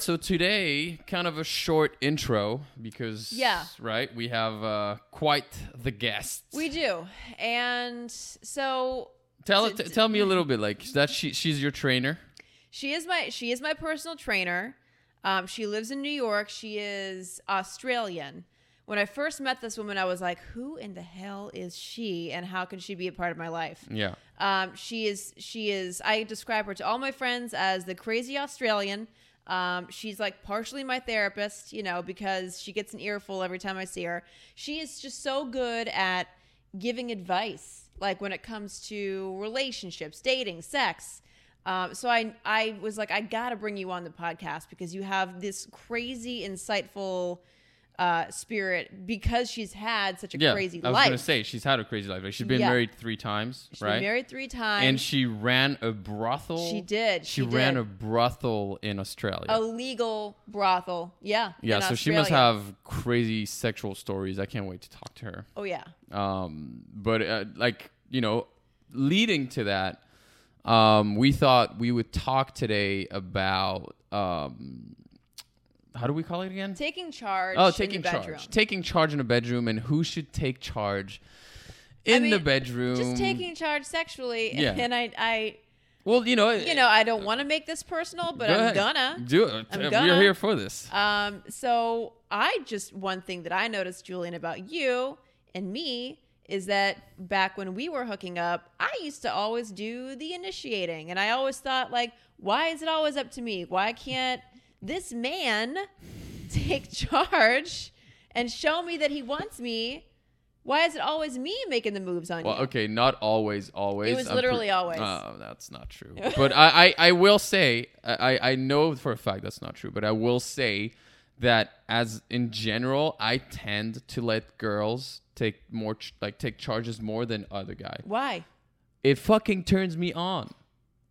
So today, kind of a short intro because Yeah. right, we have uh, quite the guests. We do. And so tell t- t- tell me a little bit like that. She she's your trainer. she is my she is my personal trainer. Um, she lives in New York. She is Australian. When I first met this woman, I was like, "Who in the hell is she, and how can she be a part of my life?" Yeah. Um, she is she is I describe her to all my friends as the crazy Australian. Um, she's like partially my therapist, you know, because she gets an earful every time I see her. She is just so good at giving advice, like when it comes to relationships, dating, sex. Um, so I I was like, I gotta bring you on the podcast because you have this crazy, insightful uh, spirit because she's had such a Yeah. crazy life. I was life. gonna say she's had a crazy life. Like she's been Yeah. married three times, She's right? been married three times. and she ran a brothel. She did, She, she ran did. a brothel in Australia. a legal brothel. Yeah. yeah, so she must have crazy sexual stories. I can't wait to talk to her. Oh yeah. Um, but uh, like you know, leading to that, um, we thought we would talk today about um, how do we call it again? Taking charge. oh, in taking the bedroom. charge, taking charge in a bedroom, and who should take charge in I the mean, bedroom? Just taking charge sexually. Yeah. And I, I, Well, you know, you know, I don't want to make this personal, but go I'm gonna. do it. I'm We're gonna. here for this. Um. So I just one thing that I noticed, Julien, about you and me is that back when we were hooking up, I used to always do the initiating, and I always thought like, why is it always up to me? Why can't this man take charge and show me that he wants me? Why is it always me making the moves on Well, you? Well, okay, not always, always. It was I'm literally always. Oh, that's not true. but I, I, I will say, I, I know for a fact that's not true. But I will say that as in general, I tend to let girls take more, ch- like take charges more than other guy. Why? It fucking turns me on.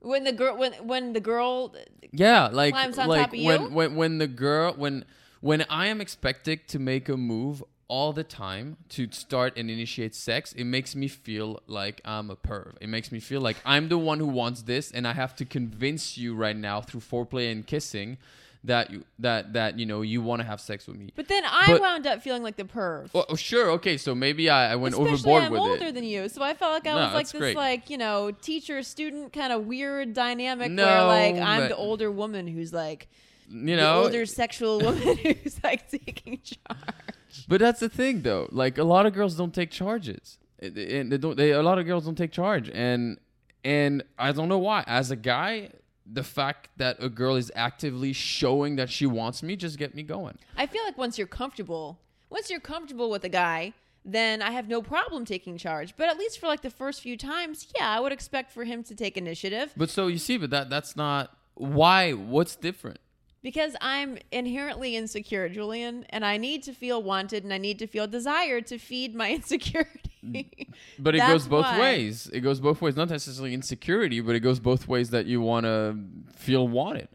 When the girl, when when the girl, Yeah, like Climbs on like top of you? when when when the girl when when I am expected to make a move all the time to start and initiate sex, it makes me feel like I'm a perv. It makes me feel like I'm the one who wants this, and I have to convince you right now through foreplay and kissing that you that that you know you want to have sex with me. but then I But- wound up feeling like the perv. Well, oh, sure, okay, so maybe I, I went Especially overboard I'm with older than you, so I felt like I No, was like this, great. like you know, teacher student kind of weird dynamic where like I'm but- the older woman who's like you the know, older sexual woman who's like taking charge. But that's the thing, though. Like a lot of girls don't take charges, and they don't. They, a lot of girls don't take charge, and and I don't know why. As a guy, the fact that a girl is actively showing that she wants me just get me going. I feel like once you're comfortable, once you're comfortable with a guy, then I have no problem taking charge. But at least for like the first few times, yeah, I would expect for him to take initiative But so you see, but that that's not why. What's different? Because I'm inherently insecure, Julien, and I need to feel wanted and I need to feel desired to feed my insecurity. Mm, but it goes both why. ways. It goes both ways. Not necessarily insecurity, but it goes both ways that you want to feel wanted.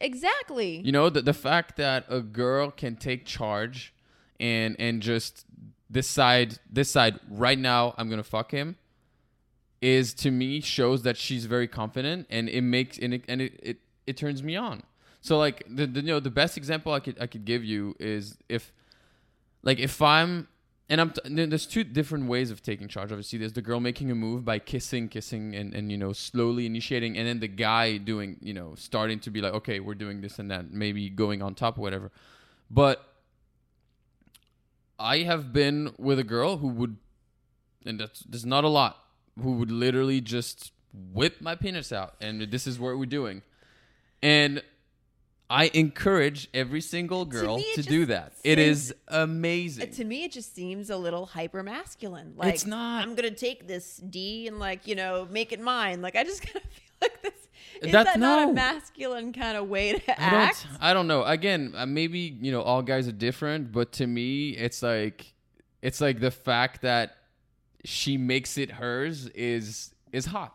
exactly. You know, the, the fact that a girl can take charge and and just decide decide right now I'm gonna fuck him is to me shows that she's very confident and it makes and it and it, it, it turns me on. So like the, the you know the best example I could I could give you is if like if I'm and I'm t- there's two different ways of taking charge. Obviously, there's the girl making a move by kissing, kissing, and and you know slowly initiating, and then the guy doing you know starting to be like, okay, we're doing this and that, maybe going on top or whatever. But I have been with a girl who would, and that's there's not a lot, who would literally just whip my penis out, and this is what we're doing, and. I encourage every single girl it to do that. It seems- is amazing. to me, it just seems a little hyper masculine. Like It's not. I'm gonna take this D and like you know make it mine. Like I just kind of feel like this. Is That's- that not no. a masculine kind of way to I act? don't. I don't know. Again, uh, maybe you know all guys are different, but to me, it's like it's like the fact that she makes it hers is is hot.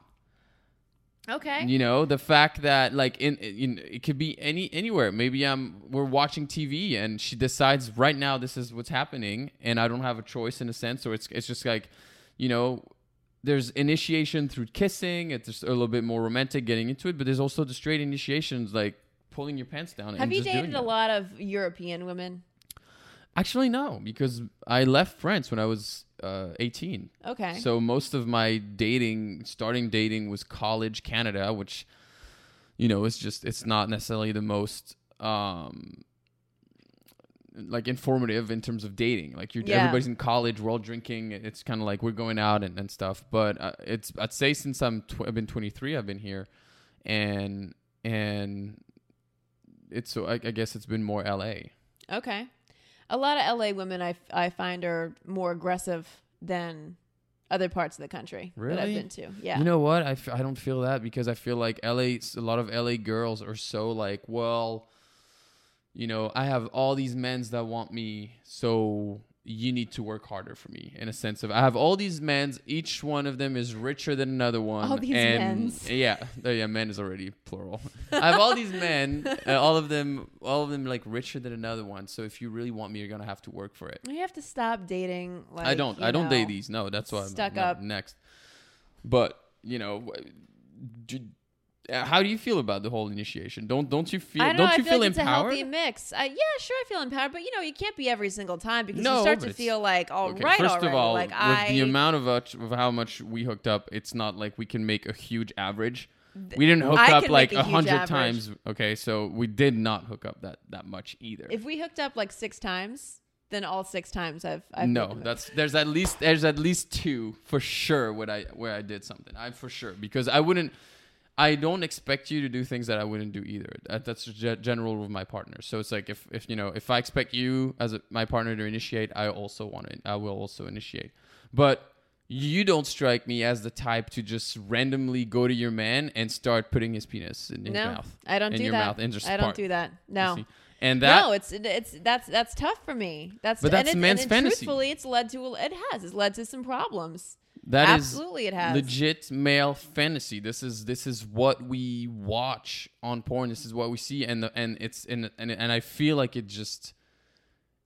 Okay. You know, the fact that like in, in it could be any anywhere. Maybe I'm we're watching TV and she decides right now this is what's happening and I don't have a choice in a sense or it's it's just like, you know, there's initiation through kissing, it's just a little bit more romantic getting into it, but there's also the straight initiations like pulling your pants down Have and you just doing dated a lot of European women? Actually no, because I left France when I was uh, 18. Okay. So most of my dating, starting dating, was college Canada, which you know it's just it's not necessarily the most um like informative in terms of dating. Like you're Yeah. everybody's in college, we're all drinking. It's kind of like we're going out and, and stuff. But uh, it's I'd say since I'm tw- I've been 23, I've been here, and and it's so I, I guess it's been more LA. Okay. A lot of LA women I, I find are more aggressive than other parts of the country that I've been to. Yeah. You know what? I, f- I don't feel that because I feel like LA, a lot of LA girls are so like, well, you know, I have all these men's that want me, so you need to work harder for me in a sense of I have all these men's, each one of them is richer than another one. All these and. Yeah, uh, yeah, men is already plural. I have all these men, uh, all of them, all of them like richer than another one. So if you really want me, you're gonna have to work for it. you have to stop dating. Like I don't. I don't date these. No, that's why I'm stuck up. next. But you know, how do you feel about the whole initiation? Don't don't you feel? Don't, know, you I feel, feel like it's a empowered? healthy mix. I, yeah, sure, I feel empowered, but you know, you can't be every single time because No, you start to feel like, all right, Okay, first already. of all, like with I, the amount of, uh, of how much we hooked up, it's not like we can make a huge average. We didn't hook I up like a a hundred times. Okay, so we did not hook up that that much either. if we hooked up like six times, then all six times I've, I've no, that's there's at least there's at least two for sure what I where I did something. I for sure because I wouldn't I don't expect you to do things that I wouldn't do either. That, that's general rule with my partners. So it's like if if you know if I expect you as a, my partner to initiate, I also want to. I will also initiate. But you don't strike me as the type to just randomly go to your man and start putting his penis in his no, mouth. I don't in do your that. mouth and just I don't part. do that. No. And that no, it's it's that's that's tough for me. That's But and that's it, man's and fantasy. Truthfully, it's led to it has it's led to some problems. That is Absolutely, it has. legit male fantasy. This is this is what we watch on porn. This is what we see, and the, and it's and and and I feel like it just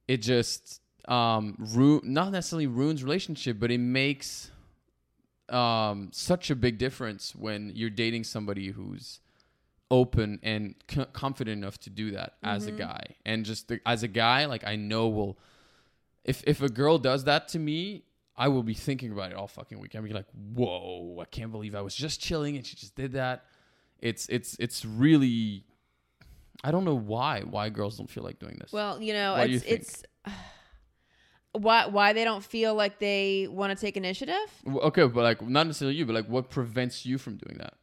it just um ru- not necessarily ruins relationship, but it makes um such a big difference when you're dating somebody who's open and c- confident enough to do that as Mm-hmm. a guy and just the, as a guy like i know will if if a girl does that to me i will be thinking about it all fucking week be like whoa i can't believe i was just chilling and she just did that. It's it's it's really i don't know why why girls don't feel like doing this. Well, you know, Why it's you it's why why they don't feel like they want to take initiative. Okay but like not necessarily you but like what prevents you from doing that?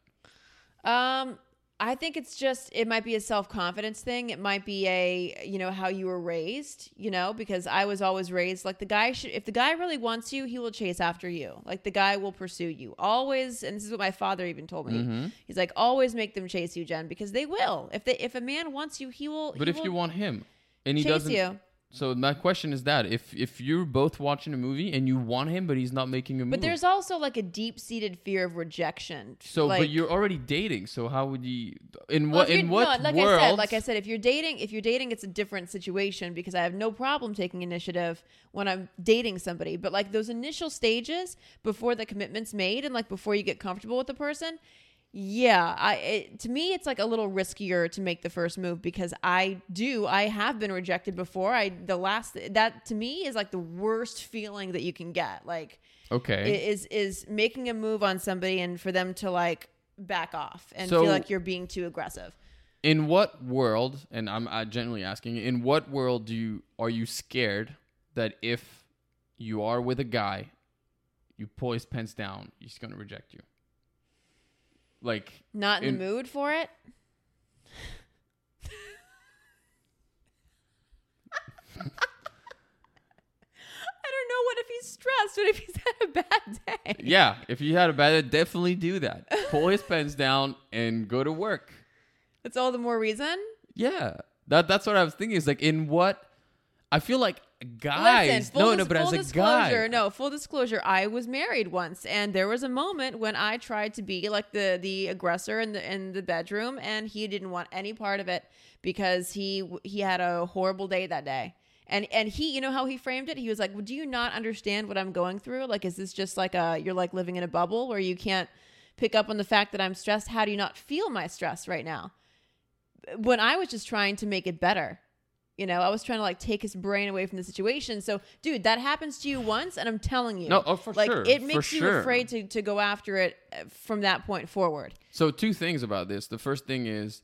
Um, I think it's just it might be a self confidence thing. It might be a you know how you were raised. You know, because I was always raised like the guy should if the guy really wants you, he will chase after you. Like the guy will pursue you always. And this is what my father even told me. Mm-hmm. He's like always make them chase you, Jen, because they will. If they if a man wants you, he will. but he if will you want him and he chase doesn't you. So my question is that if if you're both watching a movie and you want him but he's not making a movie But there's also like a deep seated fear of rejection. So, like, but you're already dating. So how would you? In Well, what? In what no, like world? I said, like I said, if you're dating, if you're dating, it's a different situation because I have no problem taking initiative when I'm dating somebody. But like those initial stages before the commitment's made and like before you get comfortable with the person, yeah, I it, to me it's like a little riskier to make the first move because I do I have been rejected before. I the last that to me is like the worst feeling that you can get. Like okay. is is making a move on somebody and for them to like back off and So- feel like you're being too aggressive. in what world? And I'm uh, generally asking. In what world do you are you scared that if you are with a guy, you pull his pants down, he's gonna reject you? Like Not in, In- the mood for it. I don't know what if he's stressed, what if he's had a bad day. yeah, if you had a bad, day, definitely do that. pull his pants down and go to work. It's all the more reason. Yeah, that that's what I was thinking. Is like in what I feel like guys. Listen, no, dis- no, but full as a disclosure, guy, no, full disclosure, I was married once, and there was a moment when I tried to be like the the aggressor in the in the bedroom, and he didn't want any part of it because he he had a horrible day that day. And and he, you know how he framed it? He was like, well, "Do you not understand what I'm going through? Like, is this just like a you're like living in a bubble where you can't pick up on the fact that I'm stressed? How do you not feel my stress right now?" When I was just trying to make it better. You know, I was trying to like take his brain away from the situation. So, dude, that happens to you once, and I'm telling you, No, oh, for like sure, it for makes you sure. afraid to to go after it uh, from that point forward. So two things about this. The first thing is,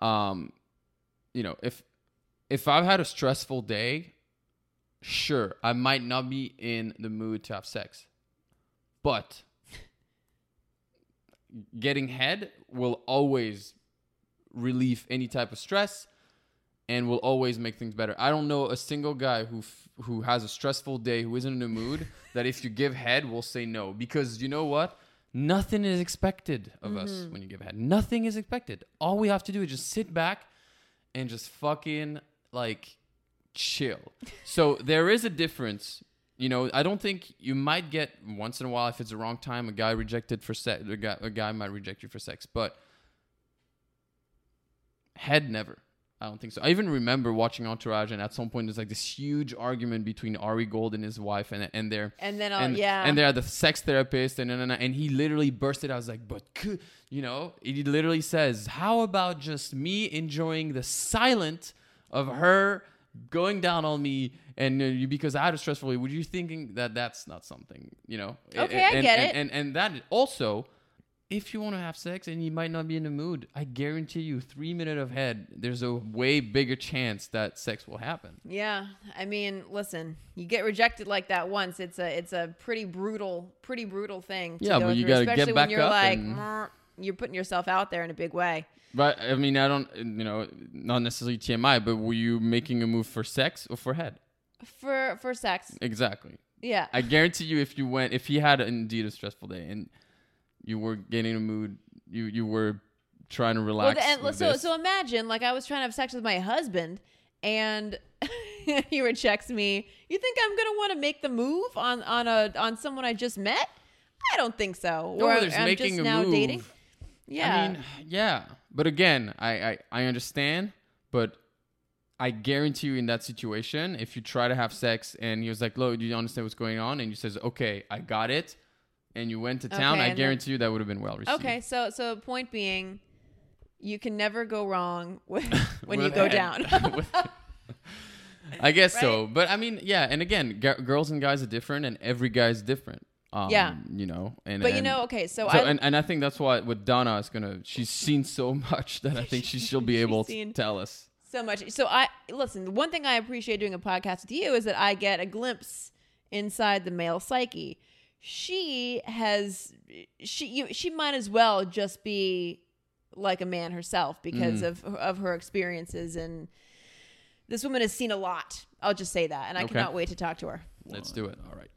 um, you know, if if I've had a stressful day, sure, I might not be in the mood to have sex, but getting head will always relieve any type of stress and will always make things better. I don't know a single guy who f- who has a stressful day who isn't in a mood that if you give head will say no because you know what? Nothing is expected of us mm-hmm. when you give head. Nothing is expected. All we have to do is just sit back and just fucking like chill. So there is a difference. You know, I don't think you might get once in a while if it's the wrong time a guy rejected for sex. A guy, a guy might reject you for sex, but head never. I don't think so. I even remember watching Entourage, and at some point there's like this huge argument between Ari Gold and his wife, and and they're And then, uh, and, yeah. and they're the sex therapist, and and, and, and he literally bursted. I was like, but you know? He literally says, "How about just me enjoying the silent of her going down on me?" And uh, you, because I had a stressful day, would you thinking that that's not something you know? Okay, I and, get and, it. And and that also, if you want to have sex and you might not be in the mood, I guarantee you, three minute of head, there's a way bigger chance that sex will happen. Yeah, I mean, listen, you get rejected like that once. It's a it's a pretty brutal, pretty brutal thing. To Yeah, but you gotta get especially back when you're up like, and- you're putting yourself out there in a big way. But I mean, I don't, you know, not necessarily TMI, but were you making a move for sex or for head? For for sex, Exactly. yeah. I guarantee you, if you went, if he had indeed a stressful day and you were getting a mood, you you were trying to Well, relax. the- and so this. so imagine like I was trying to have sex with my husband, and he rejects me. You think I'm gonna want to make the move on on a on someone I just met? I don't think so. no, Or there's I'm making just a now move. dating. Yeah. I mean, yeah. But again, I, I I understand, but I guarantee you in that situation, if you try to have sex and he was like, "Look, do you understand what's going on?" and you says, "Okay, I got it," and you went to town, Okay, I and then- guarantee you that would have been well received. Okay, so so point being, you can never go wrong with, when you With go down. I guess so, but I mean, yeah, and again, g- girls and guys are different, and every guy's different. Um, Yeah. you know, and but you and- know, okay, so, so I and, and I think that's why with Donna is gonna she's seen so much that I think she she'll be She's able seen- to tell us. so much. So I listen. The one thing I appreciate doing a podcast with you is that I get a glimpse inside the male psyche. She has she you, she might as well just be like a man herself because Mm. of of her experiences and this woman has seen a lot. I'll just say that, and I Okay. cannot wait to talk to her. Let's do it. All right.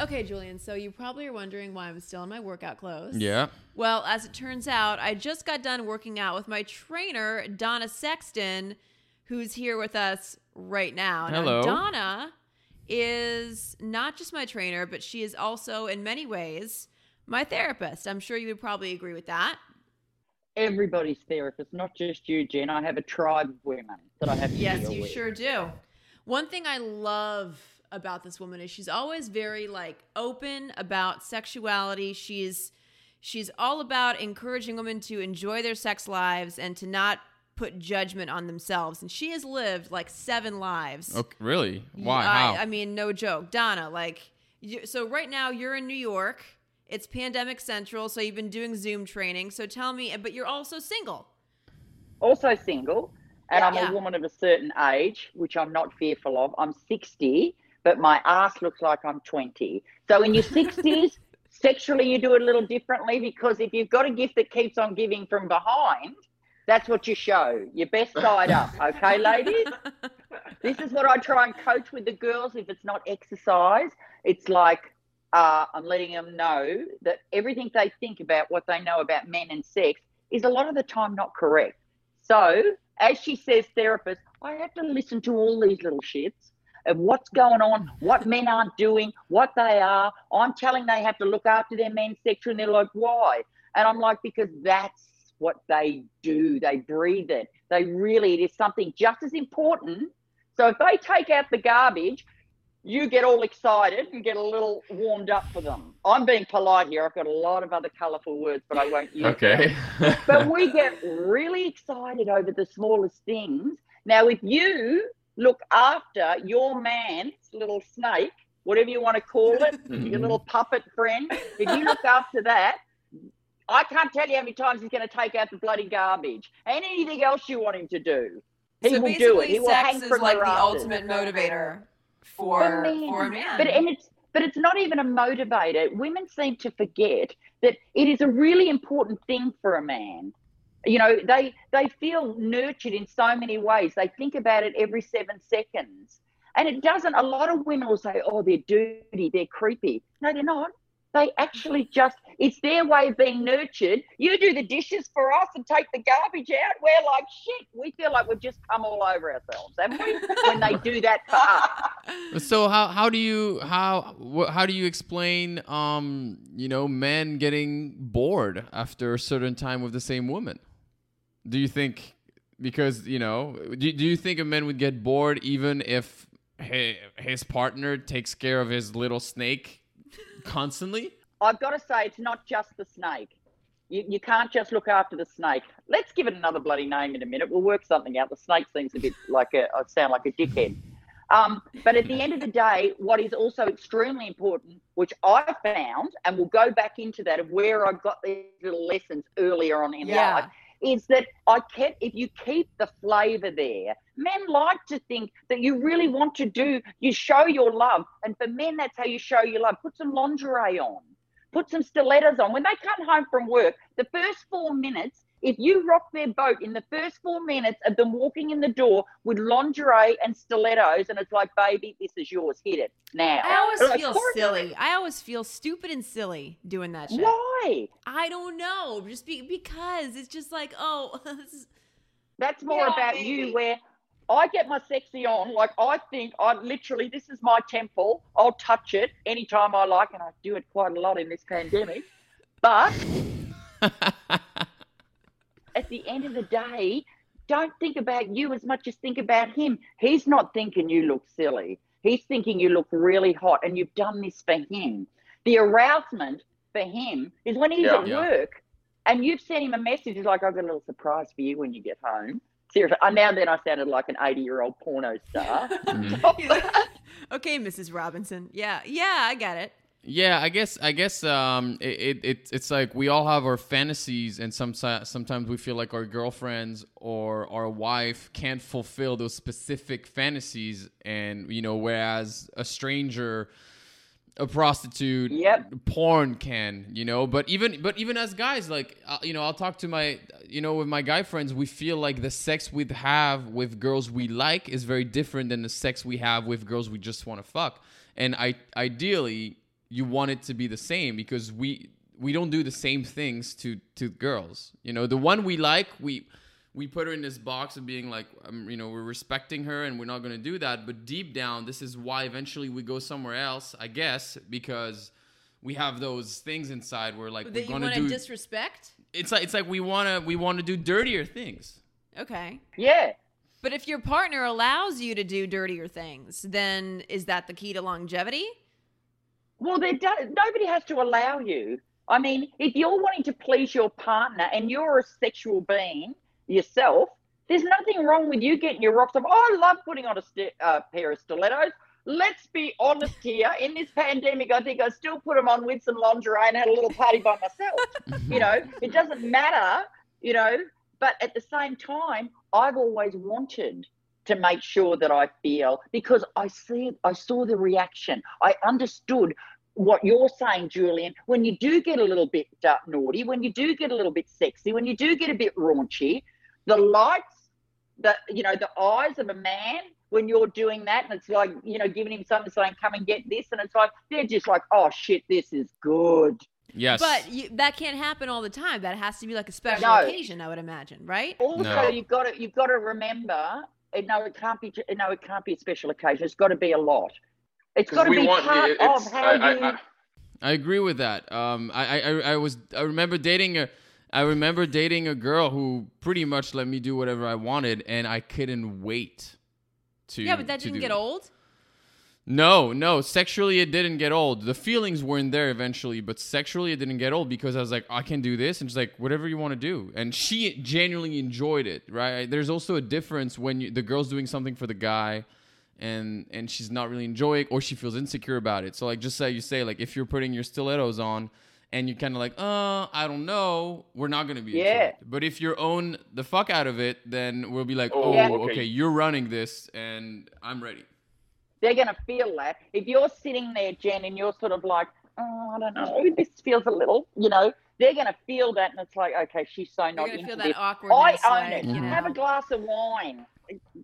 Okay, Julien. So you probably are wondering why I'm still in my workout clothes. Yeah. Well, as it turns out, I just got done working out with my trainer, Donna Sexton, who's here with us right now. Now, Hello. Donna is not just my trainer, but she is also, in many ways, my therapist. I'm sure you would probably agree with that. everybody's therapist, not just you, Jen. I have a tribe of women that I have to Yes, you with. sure do. One thing I love about this woman is she's always very like open about sexuality. She's she's all about encouraging women to enjoy their sex lives and to not put judgment on themselves. And she has lived like seven lives. Okay. Really? Why? I, How? I mean, no joke, Donna. Like, you, so right now you're in New York. It's pandemic central, so you've been doing Zoom training. So tell me, but you're also single. Also single, and I'm Yeah. a woman of a certain age, which I'm not fearful of. I'm 60, but my ass looks like I'm 20. So in your 60s, sexually you do it a little differently because if you've got a gift that keeps on giving from behind, that's what you show. Your best side up, okay, ladies? This is what I try and coach with the girls. If it's not exercise, it's like uh, I'm letting them know that everything they think about what they know about men and sex is a lot of the time not correct. So, as she says, therapist, I have to listen to all these little shits of what's going on, what men aren't doing, what they are. I'm telling they have to look after their men men's and They're like, why? And I'm like, because that's what they do. They breathe it. They really, it is something just as important. So if they take out the garbage, you get all excited and get a little warmed up for them. I'm being polite here. I've got a lot of other colourful words, but I won't use Okay. But we get really excited over the smallest things. Now, if you look after your man's little snake, whatever you want to call it, your little puppet friend, if you look after that, I can't tell you how many times he's going to take out the bloody garbage and anything else you want him to do. He so will do it. He will sex hang is from like the the ultimate motivator for For men. for a man. But and it's but it's not even a motivator. Women seem to forget that it is a really important thing for a man. You know, they they feel nurtured in so many ways. They think about it every seven seconds. And it doesn't a lot of women will say, Oh, they're dirty, they're creepy. No, they're not. They actually just it's their way of being nurtured. You do the dishes for us and take the garbage out. We're like shit. We feel like we've just come all over ourselves, haven't we? when they do that for us. So how how do you how how do you explain um you know men getting bored after a certain time with the same woman? Do you think because you know do, do you think a man would get bored even if his partner takes care of his little snake constantly? I've got to say, it's not just the snake. You, you can't just look after the snake. Let's give it another bloody name in a minute. We'll work something out. The snake seems a bit like a, I sound like a dickhead. Um, but at the end of the day, what is also extremely important, which I found, and we'll go back into that of where I got these little lessons earlier on in Yeah. life, is that I kept, if you keep the flavour there, men like to think that you really want to do, you show your love. And for men, that's how you show your love. Put some lingerie on, put some stilettos on. When they come home from work, the first four minutes, if you rock their boat in the first four minutes of them walking in the door with lingerie and stilettos, and it's like, baby, this is yours, hit it now. I always Like, feel of silly. I always feel stupid and silly doing that shit. Why? I don't know. Just be, because it's just like, oh, this is, That's more Yeah, about maybe. you where I get my sexy on. Like I think I literally this is my temple. I'll touch it anytime I like, and I do it quite a lot in this pandemic. But at the end of the day, don't think about you as much as think about him. He's not thinking you look silly. He's thinking you look really hot and you've done this for him. The arousement for him is when he's Yeah. at Yeah. work and you've sent him a message. He's like, I've got a little surprise for you when you get home. Seriously, I, now then I sounded like an 80 year old porno star. okay, Mrs. Robinson. Yeah, yeah, I get it. Yeah, I guess I guess um it, it, it it's like we all have our fantasies and some sometimes we feel like our girlfriends or our wife can't fulfill those specific fantasies and you know whereas a stranger a prostitute Yep. porn can you know but even but even as guys like uh, you know i'll talk to my you know with my guy friends we feel like the sex we have with girls we like is very different than the sex we have with girls we just want to fuck and i ideally you want it to be the same because we we don't do the same things to to girls you know the one we like we we put her in this box of being like, um, you know, we're respecting her and we're not going to do that. But deep down, this is why eventually we go somewhere else, I guess, because we have those things inside where like That we're going to do. to disrespect? it's like it's like we want to we want to do dirtier things. Okay. yeah. But if your partner allows you to do dirtier things, then is that the key to longevity? Well, there do, nobody has to allow you. I mean, if you're wanting to please your partner and you're a sexual being yourself, there's nothing wrong with you getting your rocks off. I love putting on a sti- uh, pair of stilettos. Let's be honest here. In this pandemic, I think I still put them on with some lingerie and had a little party by myself. you know, it doesn't matter, you know, but at the same time, I've always wanted to make sure that I feel because I see I saw the reaction. I understood what you're saying, Julien. When you do get a little bit uh, naughty, when you do get a little bit sexy, when you do get a bit raunchy, the lights, the you know, the eyes of a man when you're doing that, and it's like you know giving him something saying, "Come and get this," and it's like they're just like, "Oh shit, this is good." Yes. But you, that can't happen all the time. That has to be like a special No. occasion, I would imagine, right? Also, No. you've got to you've got to remember. No, it can't be. No, it can't be a special occasion. It's got to be a lot. It's got to be want part the, it's, of how I, I, you. I, I agree with that. Um, I, I, I was, I remember dating a, I remember dating a girl who pretty much let me do whatever I wanted, and I couldn't wait to. yeah, but that didn't do get it. old. No, no. Sexually, it didn't get old. The feelings weren't there eventually, but sexually, it didn't get old because I was like, I can do this, and she's like, whatever you want to do, and she genuinely enjoyed it. Right? There's also a difference when you, the girl's doing something for the guy, and and she's not really enjoying, or she feels insecure about it. So like, just say you say like, if you're putting your stilettos on. And you're kind of like, uh, I don't know. We're not gonna be. Yeah. it. But if you're own the fuck out of it, then we'll be like, Oh, oh, Yeah. okay. okay. you're running this, and I'm ready. they're going to feel that. If you're sitting there, Jen, and you're sort of like, oh, I don't know, this feels a little, you know, they're going to feel that, and it's like, okay, she's so You're not gonna into feel this. that awkwardness. I own like, it. You know. Have a glass of wine.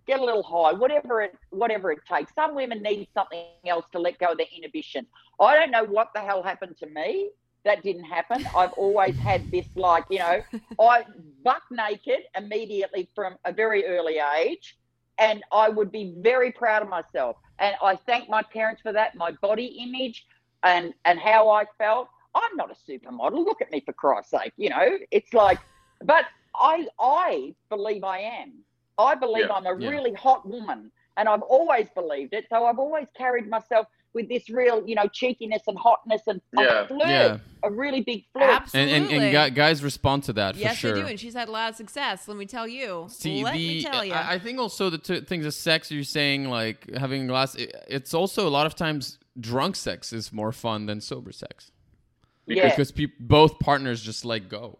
Get a little high, whatever it whatever it takes. Some women need something else to let go of their inhibitions. I don't know what the hell happened to me. That didn't happen. I've always had this like, you know, I buck naked immediately from a very early age. And I would be very proud of myself. And I thank my parents for that, my body image and and how I felt. I'm not a supermodel. Look at me for Christ's sake. You know, it's like but I I believe I am. I believe Yeah, I'm a yeah. really hot woman, and I've always believed it. So I've always carried myself with this real, you know, cheekiness and hotness and Yeah. a flirt, Yeah. a really big flirt. Absolutely. And and, and gu- guys respond to that yes, for sure. they do, and she's had a lot of success. Let me tell you. See, Let the me tell you. I, I think also the t- things of sex you're saying like having a glass. It, it's also a lot of times drunk sex is more fun than sober sex Yeah. because peop both partners just let go.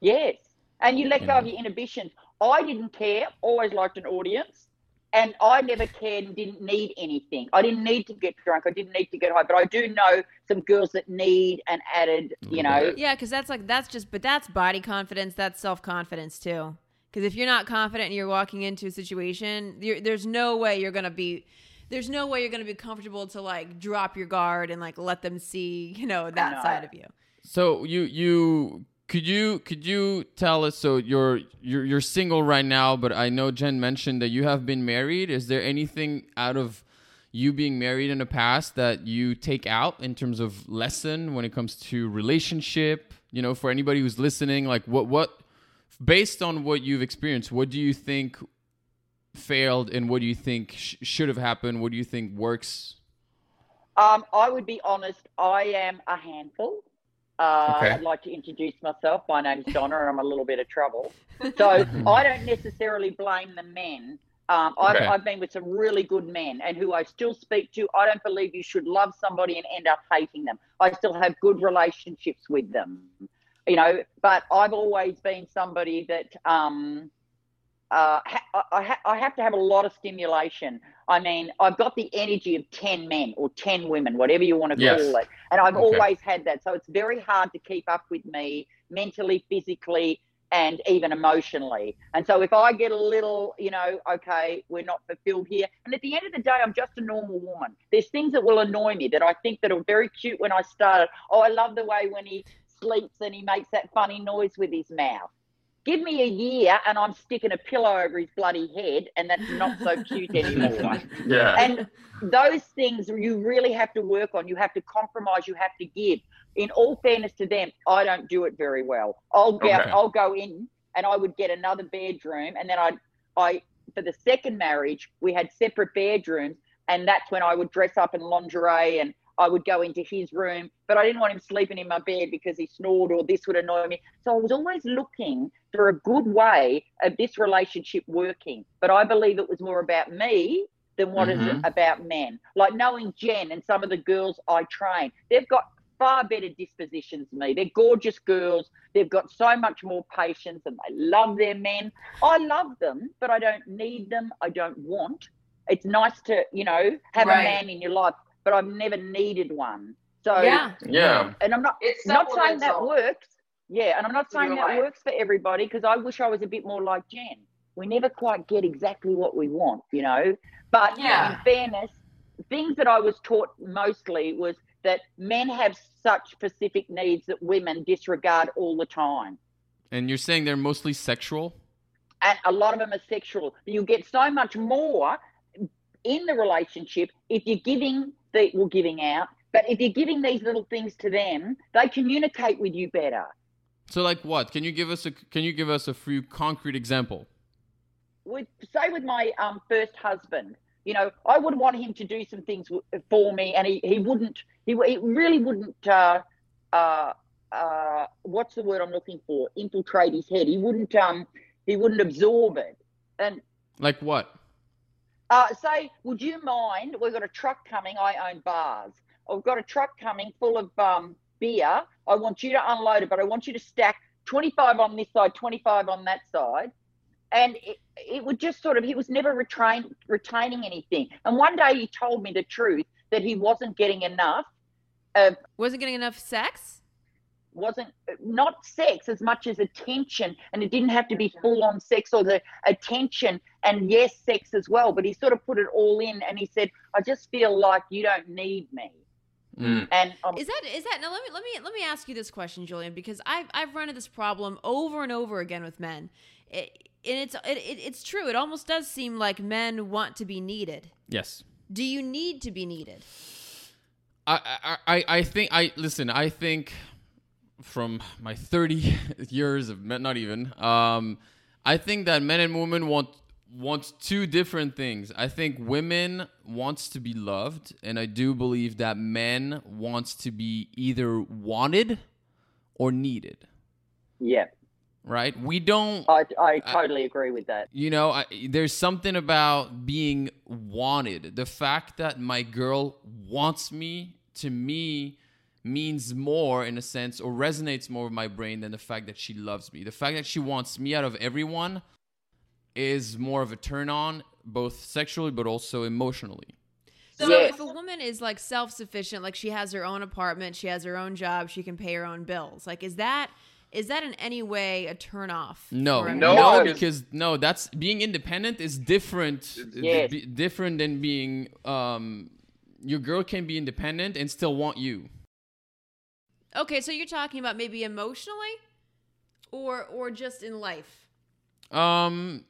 Yes. And you let You go of your inhibitions. I didn't care, always liked an audience. And I never cared and didn't need anything. I didn't need to get drunk. I didn't need to get high. But I do know some girls that need an added, you know. Yeah, because that's like that's just, but that's body confidence. That's self confidence too. Because if you're not confident and you're walking into a situation, you're, there's no way you're gonna be. There's no way you're gonna be comfortable to like drop your guard and like let them see, you know, that know. side of you. So you you could you could you tell us? So you're you're you're single right now, but I know Jen mentioned that you have been married. Is there anything out of you being married in the past that you take out in terms of lesson when it comes to relationship? You know, for anybody who's listening, like what what based on what you've experienced, what do you think failed, and what do you think sh- should have happened? What do you think works? Um, I would be honest, I am a handful. Uh, Okay. I'd like to introduce myself. My name's Donna, and I'm a little bit of trouble. So I don't necessarily blame the men. Um, I've, Okay. I've been with some really good men, and who I still speak to. I don't believe you should love somebody and end up hating them. I still have good relationships with them, you know. But I've always been somebody that um, uh, ha- I, ha- I have to have a lot of stimulation. I mean, I've got the energy of 10 men or 10 women, whatever you want to Yes. call it. And I've Okay. always had that. So it's very hard to keep up with me mentally, physically, and even emotionally. And so if I get a little, you know, okay, we're not fulfilled here. And at the end of the day, I'm just a normal woman. There's things that will annoy me that I think that are very cute when I started. Oh, I love the way when he sleeps and he makes that funny noise with his mouth. Give me a year and I'm sticking a pillow over his bloody head, and that's not so cute anymore. Yeah. and those things you really have to work on. You have to compromise. You have to give. In all fairness to them, I don't do it very well. I'll go, Okay. I'll go in and I would get another bedroom, and then I, I for the second marriage we had separate bedrooms, and that's when I would dress up in lingerie and I would go into his room, but I didn't want him sleeping in my bed because he snored or this would annoy me. So I was always looking for a good way of this relationship working. But I believe it was more about me than what is Mhm. it about men. Like knowing Jen and some of the girls I train, they've got far better dispositions than me. They're gorgeous girls. They've got so much more patience and they love their men. I love them, but I don't need them. I don't want. It's nice to, you know, have Right. a man in your life, but I've never needed one. So yeah. yeah. and I'm not It's not saying that supplemental. works. Yeah, and I'm not saying that works for everybody because I wish I was a bit more like Jen. we never quite get exactly what we want, you know. But Yeah. in fairness, things that I was taught mostly was that men have such specific needs that women disregard all the time. And you're saying they're mostly sexual? And a lot of them are sexual. You get so much more in the relationship if you're giving the well giving out, but if you're giving these little things to them, they communicate with you better. So like what? Can you give us a can you give us a few concrete example? with say with my um, first husband, you know, I would want him to do some things for me, and he, he wouldn't. He, he really wouldn't. Uh, uh, uh, what's the word I'm looking for? Infiltrate his head. He wouldn't. Um, he wouldn't absorb it. And Like what? uh, say, would you mind? We've got a truck coming. I own bars. I've got a truck coming full of um, beer. I want you to unload it, but I want you to stack 25 on this side, 25 on that side. And it, it would just sort of, he was never retaining anything. And one day he told me the truth that he wasn't getting enough of Wasn't getting enough sex? wasn't not sex as much as attention and it didn't have to be full on sex or the attention and yes sex as well but he sort of put it all in and he said i just feel like you don't need me Mm. and um, Is that is that now? Let me let me let me ask you this question, Julien, because I've I've run into this problem over and over again with men, it, and it's it, it, it's true. It almost does seem like men want to be needed. Yes. Do you need to be needed? I, I, I I think I listen. I think from my 30 years of men, not even. Um, I think that men and women want want two different things. I think women wants to be loved, and I do believe that men wants to be either wanted or needed. yeah Right? We don't. i, I totally agree with that you know I, there's something about being wanted the fact that my girl wants me to me means more in a sense or resonates more with my brain than the fact that she loves me the fact that she wants me out of everyone is more of a turn on both sexually but also emotionally So Yes. if a woman is like self sufficient, like she has her own apartment, she has her own job, she can pay her own bills. Like is that is that in any way a turn off? no no. No. because no that's being independent is different Yes. b- different than being um your girl can be independent and still want you Okay, so you're talking about maybe emotionally, or or just in life. Um,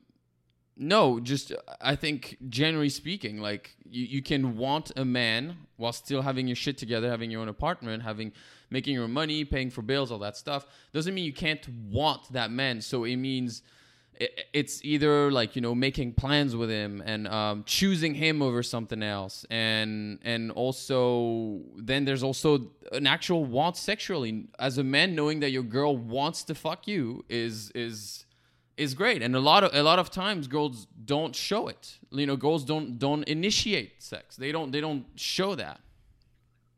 no, just I think generally speaking, like you, you can want a man while still having your shit together, having your own apartment, having making your money, paying for bills, all that stuff. Doesn't mean you can't want that man. So it means it's either like you know making plans with him and um, choosing him over something else, and and also then there's also an actual want sexually as a man knowing that your girl wants to fuck you is is is great and a lot of a lot of times girls don't show it you know girls don't don't initiate sex they don't they don't show that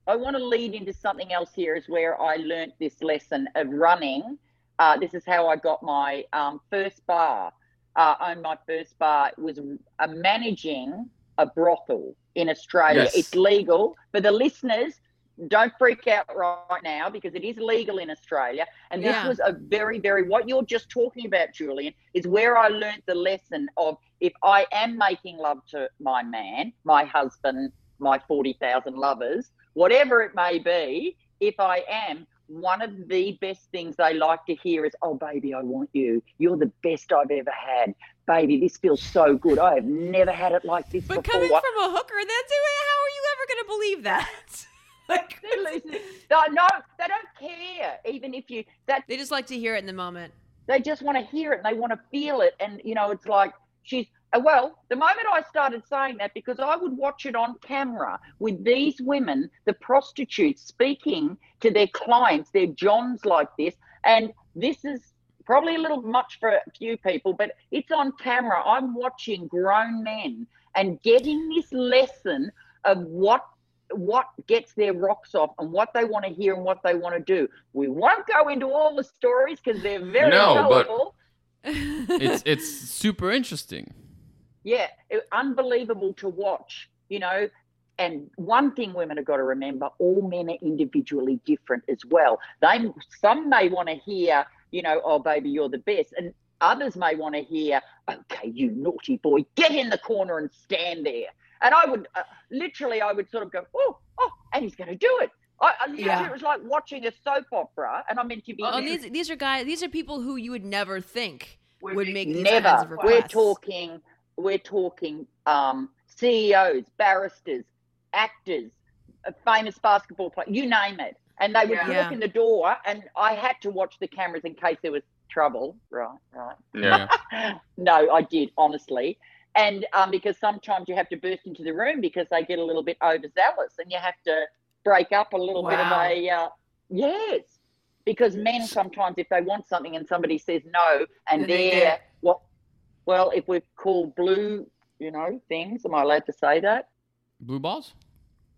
I want to lead into something else here, is where I learnt this lesson of running. Uh, this is how I got my um, first bar. Uh, owned my first bar. It was uh, managing a brothel in Australia. Yes. It's legal. For the listeners, don't freak out right now because it is legal in Australia. And this Yeah. was a very, very, what you're just talking about, Julien, is where I learnt the lesson of if I am making love to my man, my husband, my 40,000 lovers, whatever it may be, if I am, one of the best things they like to hear is, Oh, baby, I want you. You're the best I've ever had. Baby, this feels so good. I have never had it like this But before. coming from a hooker, that's how are you ever going to believe that? like They're losing- no, no, they don't care. Even if you, that they just like to hear it in the moment. they just want to hear it and they want to feel it. And, you know, it's like she's, uh, well, the moment I started saying that, because I would watch it on camera with these women, the prostitutes, speaking to their clients, their Johns like this. And this is probably a little much for a few people, but it's on camera. I'm watching grown men and getting this lesson of what what gets their rocks off and what they want to hear and what they want to do. We won't go into all the stories because they're very No, but- it's it's super interesting Yeah, it- unbelievable to watch, you know. And one thing women have got to remember: all men are individually different as well. They some may want to hear, you know, "Oh, baby, you're the best," and others may want to hear, okay, you naughty boy, get in the corner and stand there. And I would uh, literally, I would sort of go, oh, oh, and he's going to do it. I, I literally, Yeah. it was like watching a soap opera, and I meant to be. Well, and these these are guys. These are people who you would never think would make these Never. kinds of requests. We're talking. We're talking um, CEOs, barristers, actors, uh, famous basketball players. You name it. And they would Yeah. Yeah. walk in the door, and I had to watch the cameras in case there was trouble. Right, right. Yeah. no, I did honestly, and um, because sometimes you have to burst into the room because they get a little bit overzealous, and you have to break up a little bit of a uh, yes. Because men sometimes, if they want something and somebody says no, and Then they they're get- what? Well, if we're called blue, you know, things. Am I allowed to say that? Blue balls?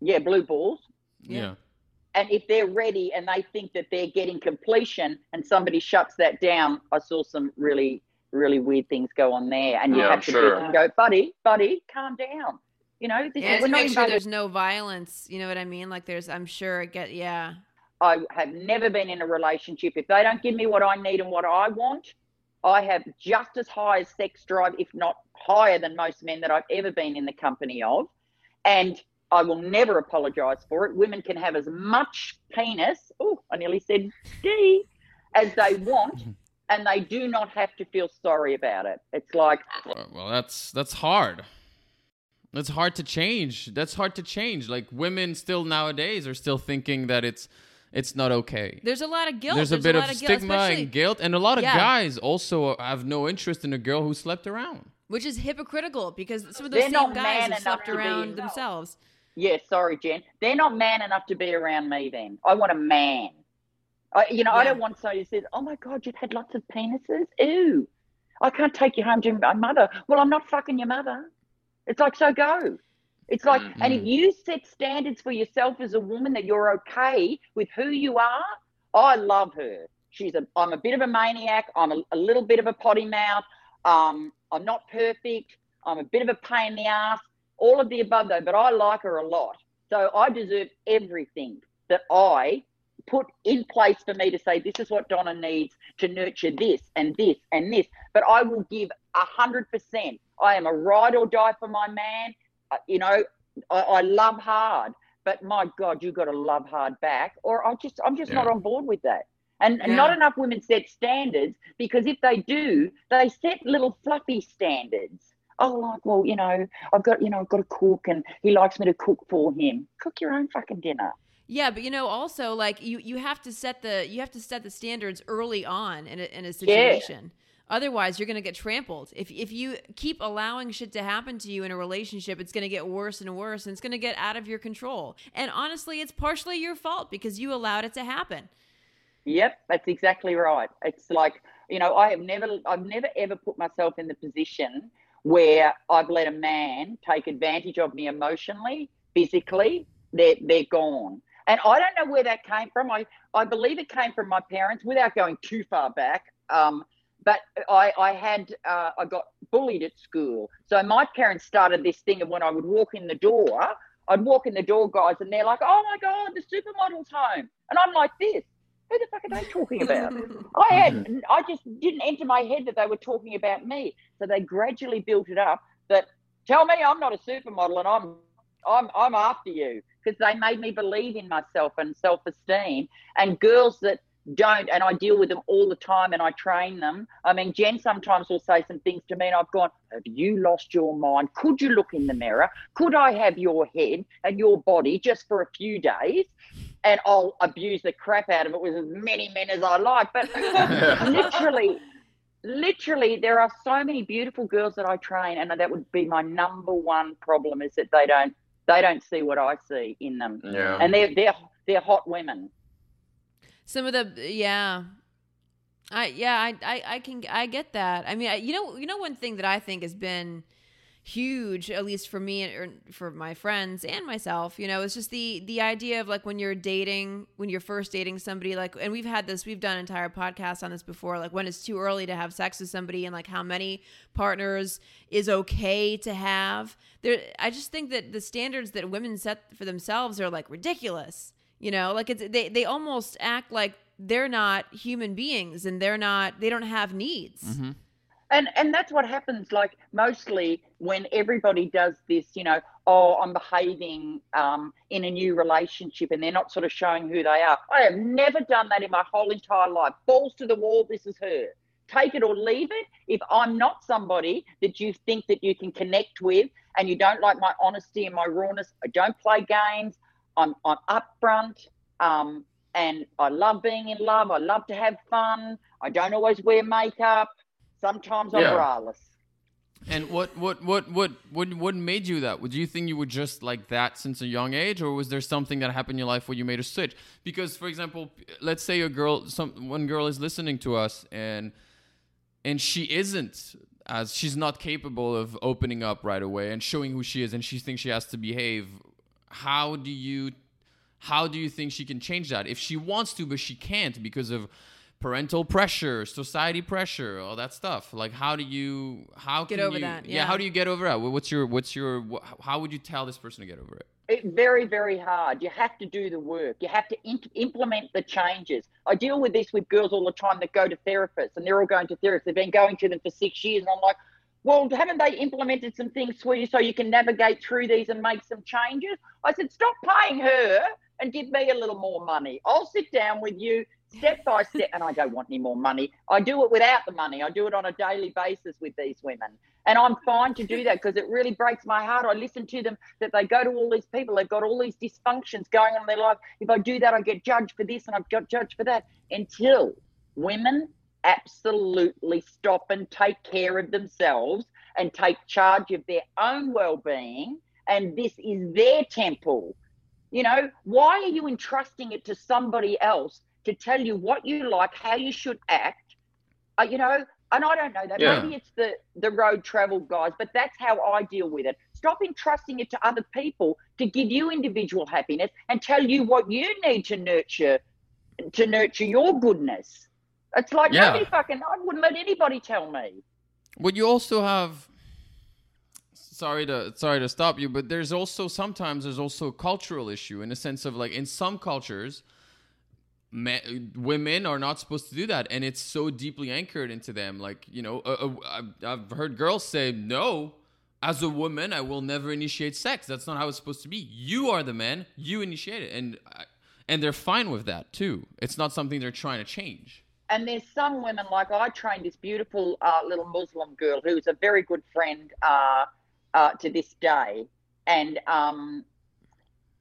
Yeah, blue balls. Yeah. And if they're ready and they think that they're getting completion and somebody shuts that down, I saw some really, really weird things go on there. And you Yeah, have I'm to sure. and go, buddy, buddy, calm down. You know, this And is, we're not make sure there's no violence. You know what I mean? Like there's, I'm sure it get yeah. I have never been in a relationship. If they don't give me what I need and what I want, I have just as high a sex drive, if not higher than most men that I've ever been in the company of. And I will never apologize for it. Women can have as much penis, oh, I nearly said D, as they want, and they do not have to feel sorry about it. It's like, Well, well, that's that's hard. That's hard to change. That's hard to change. Like women still nowadays are still thinking that it's it's not okay. There's a lot of guilt. There's a bit lot of guilt, stigma especially- and guilt, and a lot of Yeah. guys also have no interest in a girl who slept around. which is hypocritical because some of those They're same not guys man have slept to be- around themselves. Yeah, sorry, Jen. They're not man enough to be around me then. I want a man. I, you know, I don't want somebody who says, oh my God, you've had lots of penises? Ew. I can't take you home to my mother. Well, I'm not fucking your mother. It's like, so go. It's like, and if you set standards for yourself as a woman that you're okay with who you are, I love her. She's a, I'm a bit of a maniac. I'm a, a little bit of a potty mouth. Um, I'm not perfect. I'm a bit of a pain in the ass all of the above though, but I like her a lot. So I deserve everything that I put in place for me to say, this is what Donna needs to nurture this and this and this. But I will give a hundred percent. I am a ride or die for my man. Uh, you know, I, I love hard, but my God, you got to love hard back, or I just, I'm just not on board with that. And, and Yeah. not enough women set standards because if they do, they set little fluffy standards. Oh, like, well, you know, I've got, you know, I've got to cook and he likes me to cook for him. Cook your own fucking dinner. Yeah, but you know, also like you you have to set the you have to set the standards early on in a, in a situation. Otherwise, you're going to get trampled. If if you keep allowing shit to happen to you in a relationship, it's going to get worse and worse, and it's going to get out of your control. And honestly, it's partially your fault because you allowed it to happen. Yep, that's exactly right. It's like, you know, I have never, I've never ever put myself in the position where I've let a man take advantage of me emotionally, physically. They're, they're gone. And I don't know where that came from. I, I believe it came from my parents without going too far back. Um, but I, I had, uh, I got bullied at school. So my parents started this thing of when I would walk in the door, I'd walk in the door, guys, and they're like, oh my God, the supermodel's home. And I'm like this. Who the fuck are they talking about? I had, I just didn't enter my head that they were talking about me. So they gradually built it up that tell me I'm not a supermodel and I'm, I'm, I'm after you because they made me believe in myself and self-esteem. And girls that don't, and I deal with them all the time and I train them. I mean, Jen sometimes will say some things to me and I've gone, have you lost your mind? Could you look in the mirror? Could I have your head and your body just for a few days? And I'll abuse the crap out of it with as many men as I like. But literally, literally, there are so many beautiful girls that I train, and that would be my number one problem is that they don't they don't see what I see in them, Yeah. and they're they're they're hot women. Some of the yeah. I yeah, I I, I can I get that. I mean, I, you know, you know one thing that I think has been huge at least for me or er, for my friends and myself you know it's just the the idea of like when you're dating when you're first dating somebody like and we've had this we've done entire podcasts on this before like when it's too early to have sex with somebody and like how many partners is okay to have. There i just think that the standards that women set for themselves are like ridiculous you know? Like it's they they almost act like they're not human beings and they're not they don't have needs mm-hmm. And and that's what happens like mostly when everybody does this you know oh i'm behaving um, in a new relationship and they're not sort of showing who they are. I have never done that in my whole entire life. Balls to the wall this is her. Take it or leave it. If i'm not somebody that you think that you can connect with and you don't like my honesty and my rawness i don't play games. I'm i'm upfront um, and i love being in love. I love to have fun. I don't always wear makeup Sometimes I'm Yeah. braless. And what what what what what what made you that? Would you think you were just like that since a young age, or was there something that happened in your life where you made a switch? Because, for example, let's say a girl, some one girl is listening to us, and and she isn't as she's not capable of opening up right away and showing who she is, and she thinks she has to behave. How do you how do you think she can change that if she wants to, but she can't because of parental pressure, society pressure, all that stuff. Like, how do you how Get can over you, that, Yeah. yeah. how do you get over that? What's your what's your wh- how would you tell this person to get over it? It, very, very hard. You have to do the work. You have to in- implement the changes. I deal with this with girls all the time that go to therapists, and they're all going to therapists. They've been going to them for six years, and I'm like, well, haven't they implemented some things, sweetie, so you can navigate through these and make some changes? I said, stop paying her and give me a little more money. I'll sit down with you step by step, and I don't want any more money. I do it without the money. I do it on a daily basis with these women. And I'm fine to do that because it really breaks my heart. I listen to them that they go to all these people, they've got all these dysfunctions going on in their life. If I do that, I get judged for this and I've got judged for that. Until women absolutely stop and take care of themselves and take charge of their own well being, and this is their temple. You know, why are you entrusting it to somebody else to tell you what you like, how you should act? Uh, you know, and I don't know that. Yeah. Maybe it's the the road travel guys, but that's how I deal with it. Stop entrusting it to other people to give you individual happiness and tell you what you need to nurture to nurture your goodness. It's like Yeah. nobody fucking I wouldn't let anybody tell me. But you also have sorry to sorry to stop you, but there's also sometimes there's also a cultural issue in a sense of like in some cultures ma women are not supposed to do that. And it's so deeply anchored into them. Like you know uh, uh, I've- i've heard girls say no as a woman i will never initiate sex. That's not how it's supposed to be. You are the man. You initiate it. And and they're fine with that too. It's not something they're trying to change. And there's some women like I trained this beautiful uh, little Muslim girl who's a very good friend uh, uh, to this day, and um,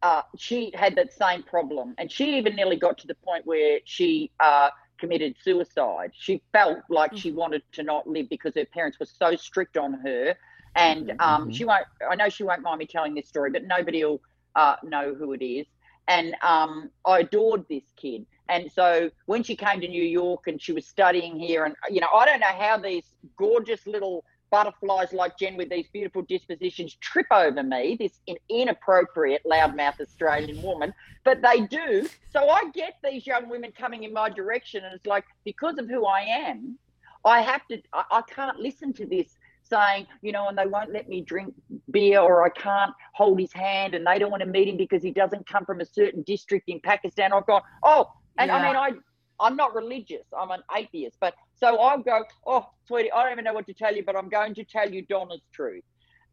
uh, she had that same problem, and she even nearly got to the point where she uh, committed suicide. She felt like she wanted to not live because her parents were so strict on her, and um, she won't. I know she won't mind me telling this story, but nobody will uh, know who it is. And um, I adored this kid. And so when she came to New York and she was studying here, and you know, I don't know how these gorgeous little butterflies like Jen with these beautiful dispositions trip over me, this in- inappropriate loudmouth Australian woman, but they do. So I get these young women coming in my direction, and it's like because of who I am, I have to. I, I can't listen to this saying, you know, and they won't let me drink beer or I can't hold his hand and they don't want to meet him because he doesn't come from a certain district in Pakistan. I've gone, oh, and I mean, I, I'm not religious. I'm an atheist. But so I'll go, oh, sweetie, I don't even know what to tell you, but I'm going to tell you Donna's truth.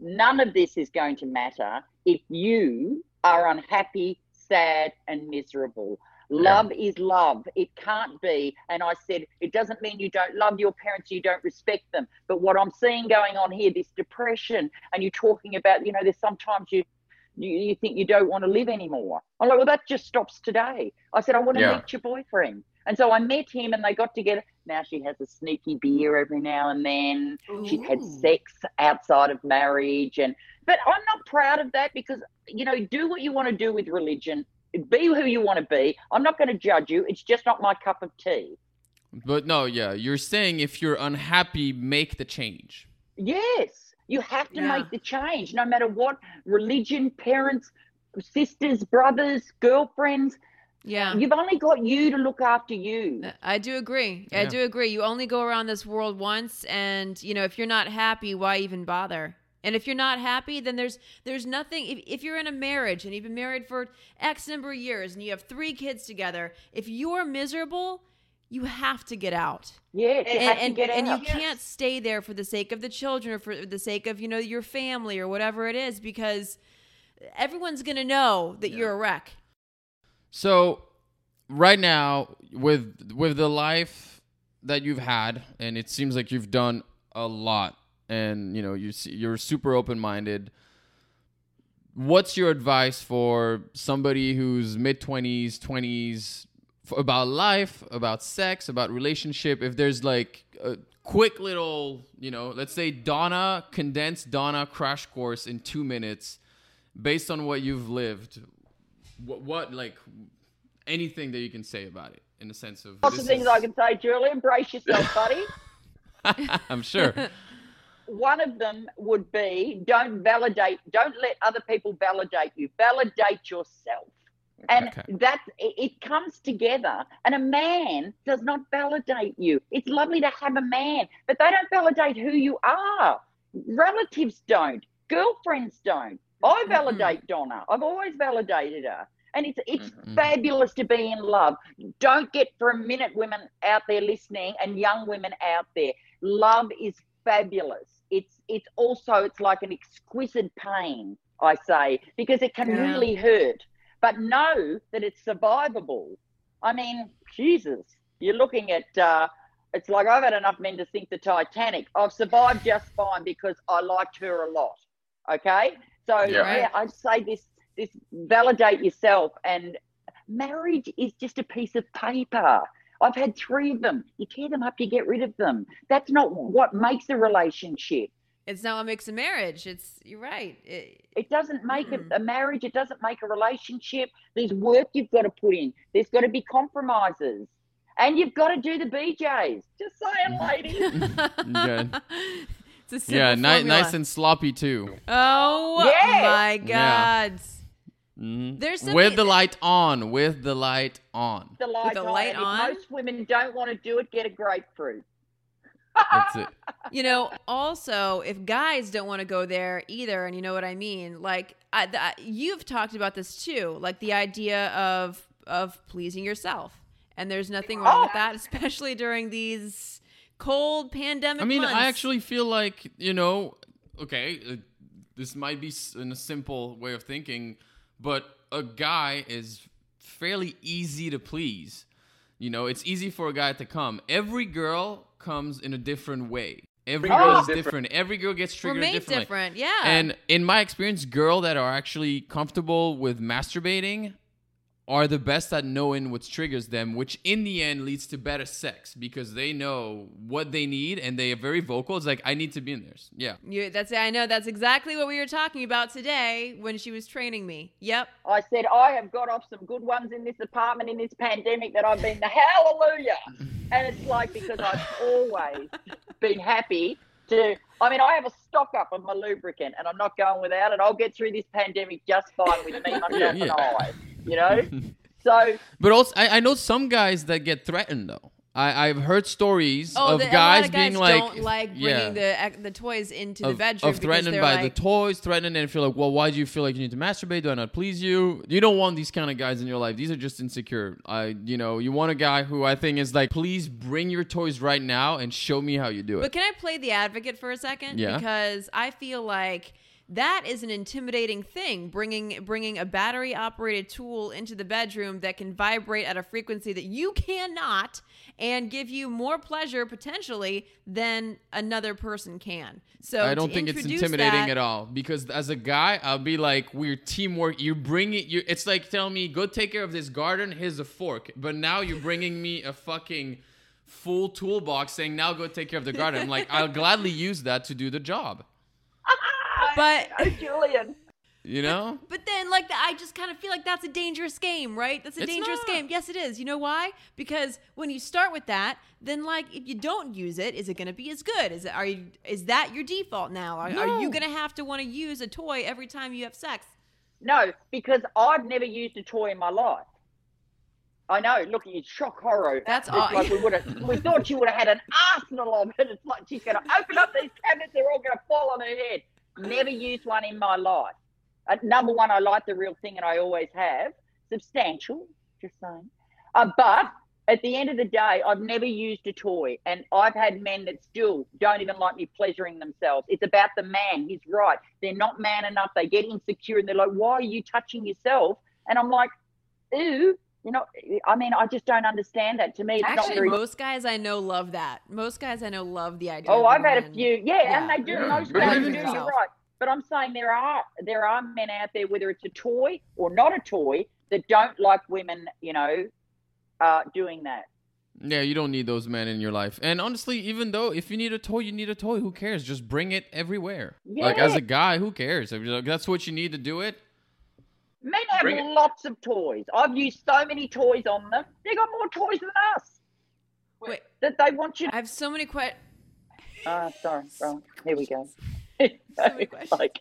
None of this is going to matter if you are unhappy, sad, and miserable. Love is love. It can't be. And I said, it doesn't mean you don't love your parents, you don't respect them. But what I'm seeing going on here, this depression, and you're talking about, you know, there's sometimes you you, you think you don't want to live anymore. I'm like, well, that just stops today. I said, I want to Yeah. meet your boyfriend. And so I met him and they got together. Now she has a sneaky beer every now and then. She's had sex outside of marriage. And but I'm not proud of that because, you know, do what you want to do with religion. Be who you want to be. I'm not going to judge you. It's just not my cup of tea. but no yeah you're saying if you're unhappy make the change Yes, you have to Yeah. make the change, no matter what religion, parents, sisters, brothers, girlfriends. Yeah. You've only got you to look after you. Uh, I do agree. I do agree. You only go around this world once and you know, if you're not happy, why even bother? And if you're not happy, then there's there's nothing if, if you're in a marriage and you've been married for X number of years and you have three kids together, if you're miserable, you have to get out. Yes, you And, have to and, get and you out. can't stay there for the sake of the children or for the sake of, you know, your family or whatever it is because everyone's going to know that you're a wreck. So right now with with the life that you've had and it seems like you've done a lot and you know you you're super open-minded what's your advice for somebody who's mid 20s 20s f- about life about sex about relationship? If there's like a quick little you know let's say donna condensed donna crash course in 2 minutes based on what you've lived what, what like anything that you can say about it in the sense of Lots of things is- I can say, Julien. Brace yourself, buddy. I'm sure. One of them would be don't validate, don't let other people validate you. Validate yourself. And Okay. that it, it comes together. And a man does not validate you. It's lovely to have a man, but they don't validate who you are. Relatives don't. Girlfriends don't. I validate Donna. I've always validated her. And it's it's Mhm. fabulous to be in love. Don't get for a minute women out there listening and young women out there. Love is fabulous. It's it's also it's like an exquisite pain, I say, because it can Yeah. really hurt. But know that it's survivable. I mean, Jesus, you're looking at uh it's like I've had enough men to sink the Titanic. I've survived just fine because I liked her a lot. Okay? So Yeah. yeah, I'd say this this validate yourself and marriage is just a piece of paper. I've had three of them. You tear them up, you get rid of them. That's not what makes a relationship. It's not what makes a marriage. It's, you're right. It, It doesn't make Mm. a, a marriage. It doesn't make a relationship. There's work you've got to put in. There's got to be compromises. And you've got to do the BJs. Just saying, ladies. Good. it's a Yeah, ni- nice and sloppy too. Oh Yeah. my Yeah. God. Mhm. There's with the light on. With the light on. the light, the on. light And if on? most women don't want to do it, get a grapefruit. That's it. You know, also, if guys don't want to go there either, and you know what I mean, like I, the, I- you've talked about this too, like the idea of of pleasing yourself, and there's nothing wrong with Oh. that, especially during these cold pandemic. I mean, months. I actually feel like you know, okay, uh, this might be in a simple way of thinking, but a guy is fairly easy to please. You know, it's easy for a guy to come. Every girl comes in a different way. Every Oh. girl is different. Every girl gets we're triggered made differently. different, yeah. And in my experience, girl that are actually comfortable with masturbating are the best at knowing what triggers them, which in the end leads to better sex because they know what they need and they are very vocal. It's like I need to be in there. Yeah. you, that's I know that's exactly what we were talking about today when she was training me. Yep. I said, I have got off some good ones in this apartment in this pandemic that I've been the hallelujah. And it's like because I've always been happy to, I mean, I have a stock up of my lubricant and I'm not going without it. I'll get through this pandemic just fine with me, myself, Yeah, and yeah. I, you know? So, But also, I, I know some guys that get threatened though. I, I've heard stories Oh, of the, guys, of guys being like, don't like bringing yeah. the the toys into the bedroom of because threatened by like, the toys, threatened and feel like, well, why do you feel like you need to masturbate? Do I not please you? You don't want these kind of guys in your life. These are just insecure. I, you know, you want a guy who I think is like, please bring your toys right now and show me how you do it. But can I play the advocate for a second? Yeah. Because I feel like that is an intimidating thing bringing bringing a battery operated tool into the bedroom that can vibrate at a frequency that you cannot and give you more pleasure potentially than another person can. So I don't think it's intimidating that- at all because as a guy, I'll be like, we're teamwork. You bring it. You, it's like telling me, go take care of this garden. Here's a fork. But now you're bringing me a fucking full toolbox saying, now go take care of the garden. I'm like, I'll gladly use that to do the job. But Julien. You know? But then, like, I just kind of feel like that's a dangerous game, right? That's a It's dangerous not. game. Yes, it is. You know why? Because when you start with that, then like, if you don't use it, is it going to be as good? Is it? Are you? Is that your default now? Are, are you going to have to want to use a toy every time you have sex? No, because I've never used a toy in my life. I know. Look at you, shock horror. That's it's aw- like we would have. We thought she would have had an arsenal of it. It's like she's going to open up these cabinets. They're all going to fall on her head. Never used one in my life. Uh, number one, I like the real thing, and I always have. Substantial, just saying. Uh, but at the end of the day, I've never used a toy, and I've had men that still don't even like me pleasuring themselves. It's about the man. He's right. They're not man enough. They get insecure, and they're like, "Why are you touching yourself?" And I'm like, "Ew." You know, I mean, I just don't understand that. To me, it's not Actually, very. most guys I know love that. Most guys I know love the idea. Oh, of I've had a few. Yeah, and Yeah. they do. Yeah. Most guys do. if- You're right. But I'm saying there are there are men out there, whether it's a toy or not a toy, that don't like women. You know, uh, doing that. Yeah, you don't need those men in your life. And honestly, even though if you need a toy, you need a toy. Who cares? Just bring it everywhere. Yeah. Like as a guy, who cares? If like, that's what you need to do it. Men have Bring it. lots of toys. I've used so many toys on them. They got more toys than us. Wait, That they want you. I have so many questions. Ah, sorry. Wrong. Here we go. so many questions. like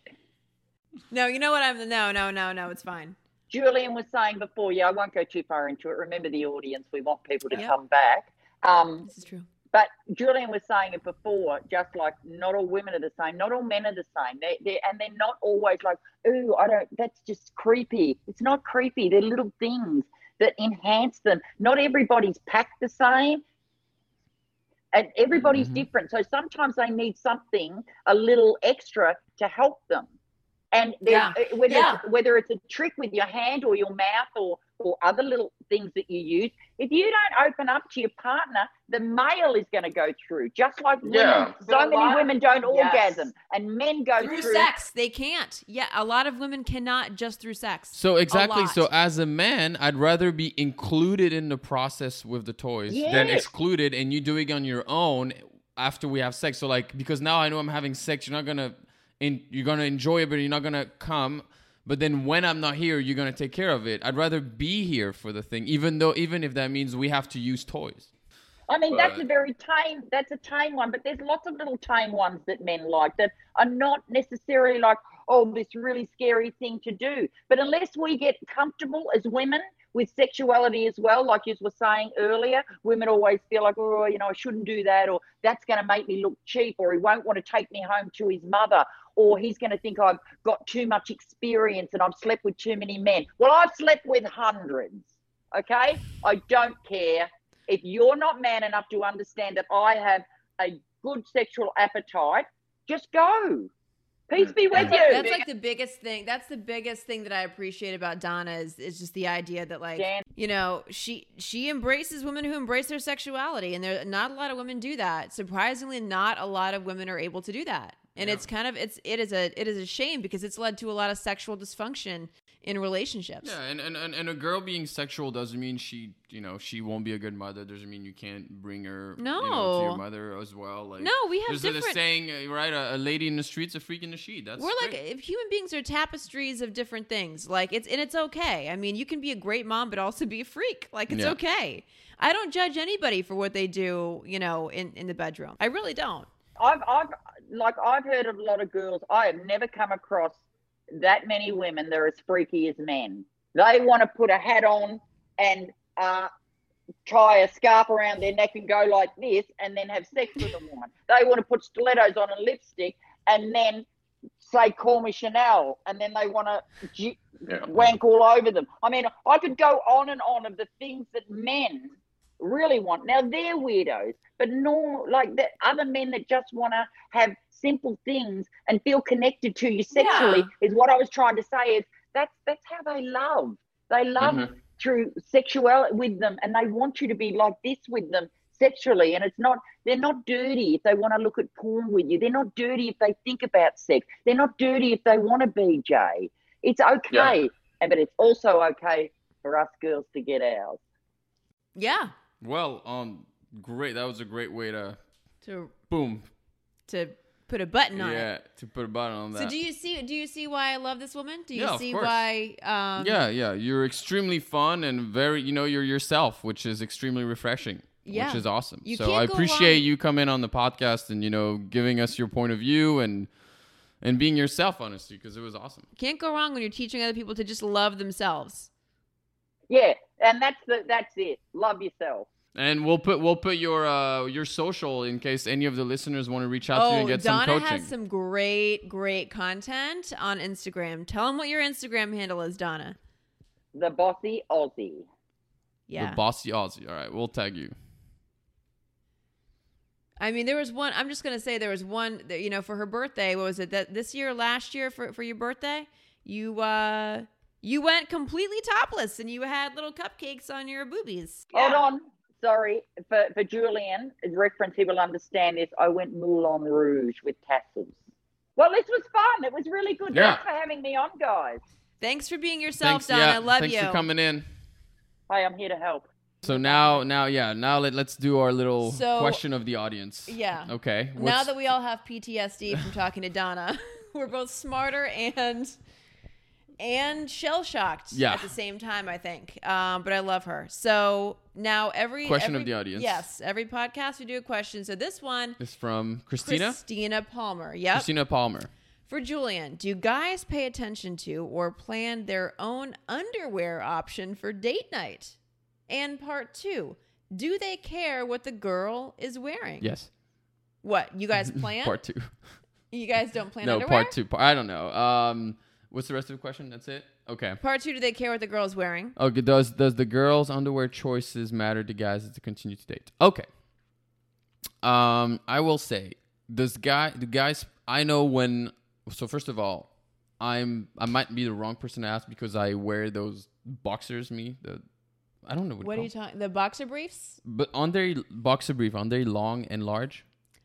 No, you know what? I'm no, no, no, no. It's fine. Julien was saying before. Yeah, I won't go too far into it. Remember the audience. We want people to Yep. come back. Um, This is true. But Julien was saying it before, just like not all women are the same, not all men are the same. They, they, and they're not always like, ooh, I don't. That's just creepy. It's not creepy. They're little things that enhance them. Not everybody's packed the same, and everybody's Mhm. different. So sometimes they need something a little extra to help them. And Yeah. uh, whether Yeah. whether it's a trick with your hand or your mouth or or other little things that you use, if you don't open up to your partner, the male is going to go through. Just like women, Yeah. so But many women don't Yes. orgasm, and men go Through through. sex, they can't. Yeah, a lot of women cannot just through sex. So exactly. So as a man, I'd rather be included in the process with the toys than excluded, and you doing on your own after we have sex. So like, because now I know I'm having sex, you're not gonna, in, you're gonna enjoy it, but you're not gonna come. But then when I'm not here, you're gonna take care of it. I'd rather be here for the thing, even though, even if that means we have to use toys. I mean, that's a very tame. That's a tame one, but there's lots of little tame ones that men like that are not necessarily like, oh, this really scary thing to do. But unless we get comfortable as women with sexuality as well, like you were saying earlier, women always feel like, oh, you know, I shouldn't do that, or that's going to make me look cheap, or he won't want to take me home to his mother, or he's going to think I've got too much experience and I've slept with too many men. Well, I've slept with hundreds. Okay, I don't care if you're not man enough to understand that I have a good sexual appetite, just go. Peace be with you. That's like the biggest thing. That's the biggest thing that I appreciate about Donna is is just the idea that like you know she she embraces women who embrace their sexuality, and there not a lot of women do that. Surprisingly, not a lot of women are able to do that, and it's kind of it's it is a it is a shame because it's led to a lot of sexual dysfunction in relationships. Yeah, and, and, and, and a girl being sexual doesn't mean she, you know, she won't be a good mother. Doesn't mean you can't bring her, you know, to No. your mother as well. Like, No, we have there's a- different- a saying, uh, right? A, a lady in the streets, a freak in the sheet. That's We're like great. if human beings are tapestries of different things. Like it's and it's okay. I mean, you can be a great mom but also be a freak. Like it's Yeah. okay. I don't judge anybody for what they do, you know, in in the bedroom. I really don't. I've, I've, like, I've heard of a lot of girls. I have never come across that many women that are as freaky as men. They want to put a hat on and uh, tie a scarf around their neck and go like this, and then have sex with a woman. They want to put stilettos on a lipstick and then say, "Call me Chanel," and then they want to g- Yeah. wank all over them. I mean, I could go on and on of the things that men really want. Now they're weirdos, but normal like the other men that just want to have simple things and feel connected to you sexually is what I was trying to say. Is that's that's how they love. They love Mhm. through sexuality with them, and they want you to be like this with them sexually. And it's not they're not dirty if they want to look at porn with you. They're not dirty if they think about sex. They're not dirty if they want to be Jay. It's okay, and but it's also okay for us girls to get ours. Yeah. Well, um, great. That was a great way to, To boom, to put a button on yeah, it. to put a button on that. So do you see do you see why I love this woman? Do you Yeah, see why um yeah, yeah. You're extremely fun and very, you know, you're yourself, which is extremely refreshing. Yeah. Which is awesome. You so I appreciate you coming on the podcast and you know giving us your point of view and and being yourself, honestly, because it was awesome. can't go wrong when you're teaching other people to just love themselves. Yeah, and that's the that's it. Love yourself. And we'll put we'll put your uh your social in case any of the listeners want to reach out to you Oh, and get Donna some coaching. Donna has some great, great content on Instagram. Tell them what your Instagram handle is, Donna. The bossy Aussie. Yeah. The bossy Aussie. All right, we'll tag you. I mean, there was one. I'm just gonna say there was one. that, You know, for her birthday, what was it? That this year, last year for for your birthday, you uh you went completely topless and you had little cupcakes on your boobies. Hold on. Sorry. For, for Julien, as reference, he will understand this. I went Moulin Rouge with tassels. Well, this was fun. It was really good. Yeah. Thanks for having me on, guys. Thanks for being yourself, Thanks, Donna. yeah, I love thanks you. Thanks for coming in. Hi, I'm here to help. So now, now, yeah, now let, let's do our little So- question of the audience. Yeah. Okay. Now that we all have PTSD from talking to Donna, we're both smarter and and shell shocked Yeah. at the same time. I think, um, but I love her. So now every Question of the audience. Yes, every podcast we do a question. So this one, is from Christina. Christina Palmer. Yep. Christina Palmer. For Julien, do guys pay attention to or plan their own underwear option for date night? And part two, do they care what the girl is wearing? Yes. What you guys plan? Part two. You guys don't plan no, underwear? part two. Par- I don't know. Um, what's the rest of the question? That's it. Okay. Part two, do they care what the girl's wearing? Okay. Does does the girls' underwear choices matter to guys to continue to date? Okay. Um, I will say, does guy the guys I know when. So first of all, I'm I might be the wrong person to ask because I wear those boxers. Me the. I don't know what, What are you talking? The boxer briefs? But on their boxer brief, on their long and large.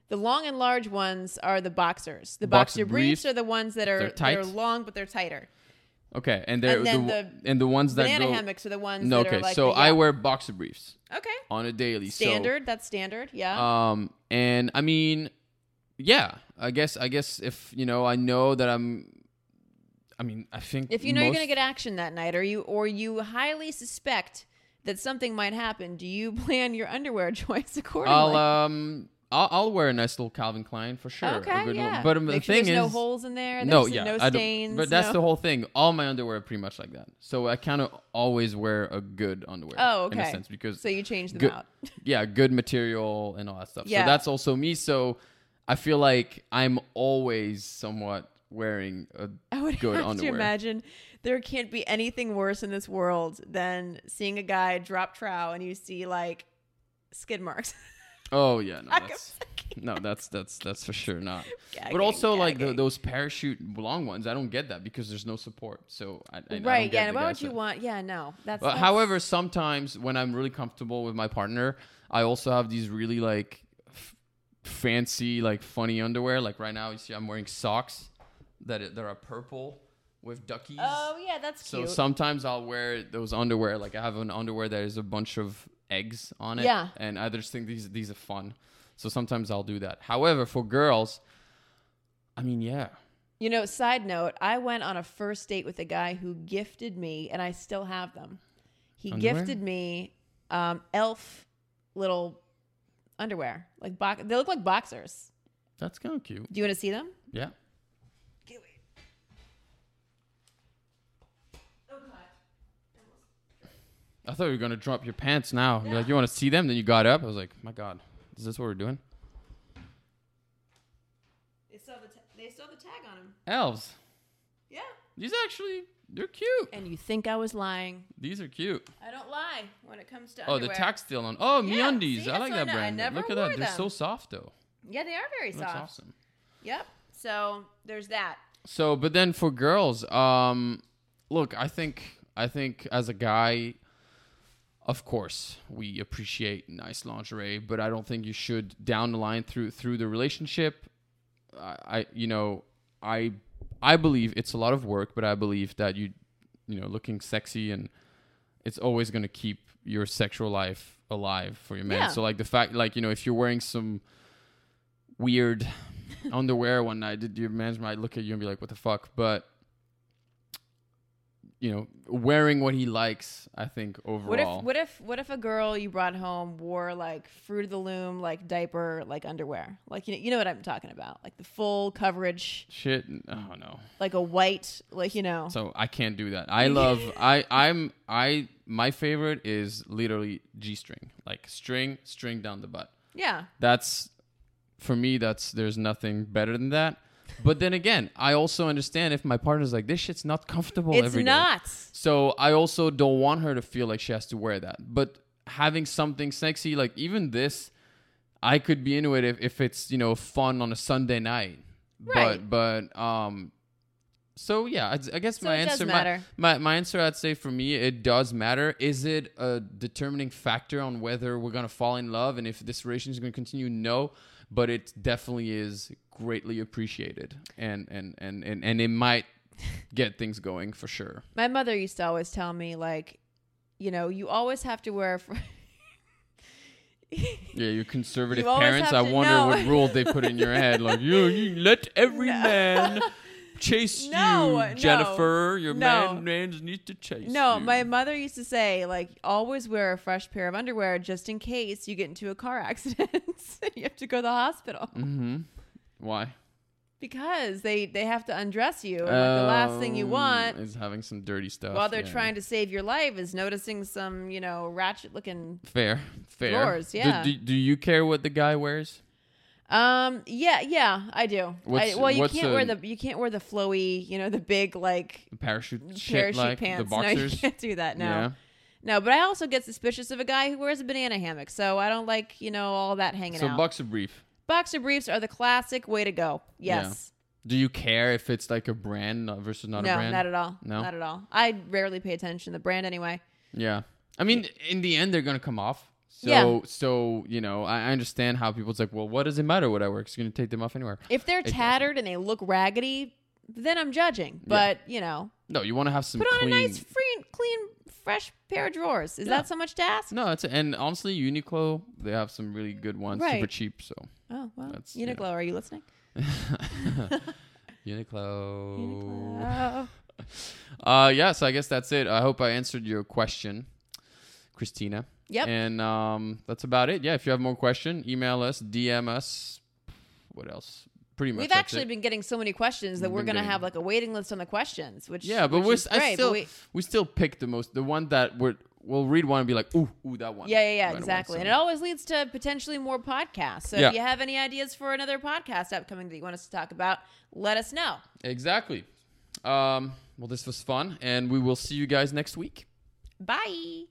The long and large ones are the boxers. The Boxer boxer, briefs, briefs, are the ones that are they're long but they're tighter. Okay, and they're And the, the and the ones that Banana go. hammocks are the ones no, that okay. are like so the- I wear boxer briefs Okay. on a daily. so- Standard, that's standard. Yeah. Um, and I mean, yeah, I guess, I guess if you know, I know that I'm. I mean, I think if you know you're going to get action that night or you or you highly suspect that something might happen, do you plan your underwear choice accordingly? I'll um, I'll, I'll wear a nice little Calvin Klein for sure. okay, one. yeah. But um, the sure thing there's is, no holes in there. no, yeah, no stains. but that's no- the whole thing. All my underwear are pretty much like that. So I kind of always wear a good underwear. Oh, okay. In a sense, because So you change them good, out. yeah, good material and all that stuff. Yeah. So that's also me. So I feel like I'm always somewhat wearing a I would good have underwear. to imagine there can't be anything worse in this world than seeing a guy drop trow and you see like skid marks. Oh yeah, no, that's no, that's that's that's for sure not. Gagging, but also like the, those parachute long ones, I don't get that because there's no support. So I, I, I right? get Yeah. Why would you that- want? Yeah. No. That's. But that's- however, sometimes when I'm really comfortable with my partner, I also have these really like f- fancy, like funny underwear. Like right now, you see, I'm wearing socks that that are purple with duckies. Oh yeah, that's so cute. sometimes I'll wear those underwear. Like I have an underwear that is a bunch of eggs on it. Yeah. And I just think these these are fun. So sometimes I'll do that. However, for girls, I mean, yeah. You know, side note, I went on a first date with a guy who gifted me, and I still have them. He Underwear? gifted me um, elf little underwear. Like bo- they look like boxers. That's kind of cute. Do you want to see them? Yeah. I thought you were gonna drop your pants now. You're like, you want to see them? Then you got up. I was like, my God, is this what we're doing? They still have the, they still have the tag on them. Elves. Yeah. These actually, they're cute. And you think I was lying? These are cute. I don't lie when it comes to Oh, the underwear. tack's still on. Oh, Yeah, MeUndies. see, I like that know. I brand. never Look at wore that. They're so soft though. Yeah, they are very Looks soft. awesome. Yep. So there's that. So, but then for girls, um, look, I think I think as a guy, of course, we appreciate nice lingerie, but I don't think you should down the line through through the relationship. I, I you know, I I believe it's a lot of work, but I believe that you you know, looking sexy and it's always going to keep your sexual life alive for your man. Yeah. So like the fact like, you know, if you're wearing some weird underwear one night, did your man might look at you and be like, "What the fuck?" But you know, wearing what he likes, I think overall. What if what if what if a girl you brought home wore like fruit of the loom like diaper like underwear like you know you know what I'm talking about like the full coverage shit? Oh no. like a white like you know So I can't do that. I love. I I'm I my favorite is literally g string, like string string down the butt. yeah That's for me. That's there's nothing better than that. But then again, I also understand if my partner's like, this shit's not comfortable It's every day." not. So I also don't want her to feel like she has to wear that. But having something sexy, like even this, I could be into it if, if it's, you know, fun on a Sunday night. Right. But but um so yeah, I, I guess So my answer my, my my answer I'd say for me it does matter. Is it a determining factor on whether we're gonna fall in love and if this relationship is gonna continue? No, but it definitely is greatly appreciated and and and and, and it might get things going for sure. My mother used to always tell me, like, you know, you always have to wear. Fr- Yeah, your conservative You parents. I wonder know. what rule they put in your head. Like you, you let every man chase No, you, no, Jennifer. Your no. man man needs to chase you. no, you. my mother used to say, like, always wear a fresh pair of underwear just in case you get into a car accident. you have to go to the hospital Mm-hmm. Why? because they they have to undress you. And like, the last thing you Um, want is having some dirty stuff while they're yeah. trying to save your life is noticing some, you know, ratchet looking. Fair, fair. Do- yeah. Do, do, you care what the guy wears? Um. Yeah. Yeah. I do. I, well, you what's can't a- wear the you can't wear the flowy, you know, the big like The parachute, shit parachute like pants. the No, boxers. you can't do that. No. Yeah. No, but I also get suspicious of a guy who wears a banana hammock, so I don't like you know all that hanging So out. boxer brief. Boxer briefs are the classic way to go. Yes. Do you care if it's like a brand not- versus not no, a brand? No, not at all. No? not at all. I rarely pay attention to the brand anyway. Yeah. I mean, in the end, they're gonna come off. So, Yeah. so you know, I I understand how people's like, well, what does it matter what I wear? you're gonna take them off anywhere. If they're doesn't. tattered and they look raggedy, then I'm judging. But you know, No, you want to have some put on clean. a nice, free, clean, fresh pair of drawers. Is Yeah. that so much to ask? no, it's and honestly, Uniqlo they have some really good ones, super cheap. So Oh well, That's- yeah. Uniqlo, are you listening? Uniqlo. Uniqlo. Uh, yeah. So I guess that's it. I hope I answered your question, Christina. Yep. And um, that's about it. Yeah. If you have more question, email us, DM us. What else? Pretty much. We've actually it. been getting so many questions that We've we're gonna getting- have like a waiting list on the questions. Which Yeah, but which we're is s- I great, but still we- we still pick the most the one that we're we'll read one and be like ooh ooh that one. Yeah, yeah, yeah, Right away, exactly. so- And it always leads to potentially more podcasts. So Yeah. if you have any ideas for another podcast upcoming that you want us to talk about, let us know. exactly. Um, well, this was fun, and we will see you guys next week. Bye.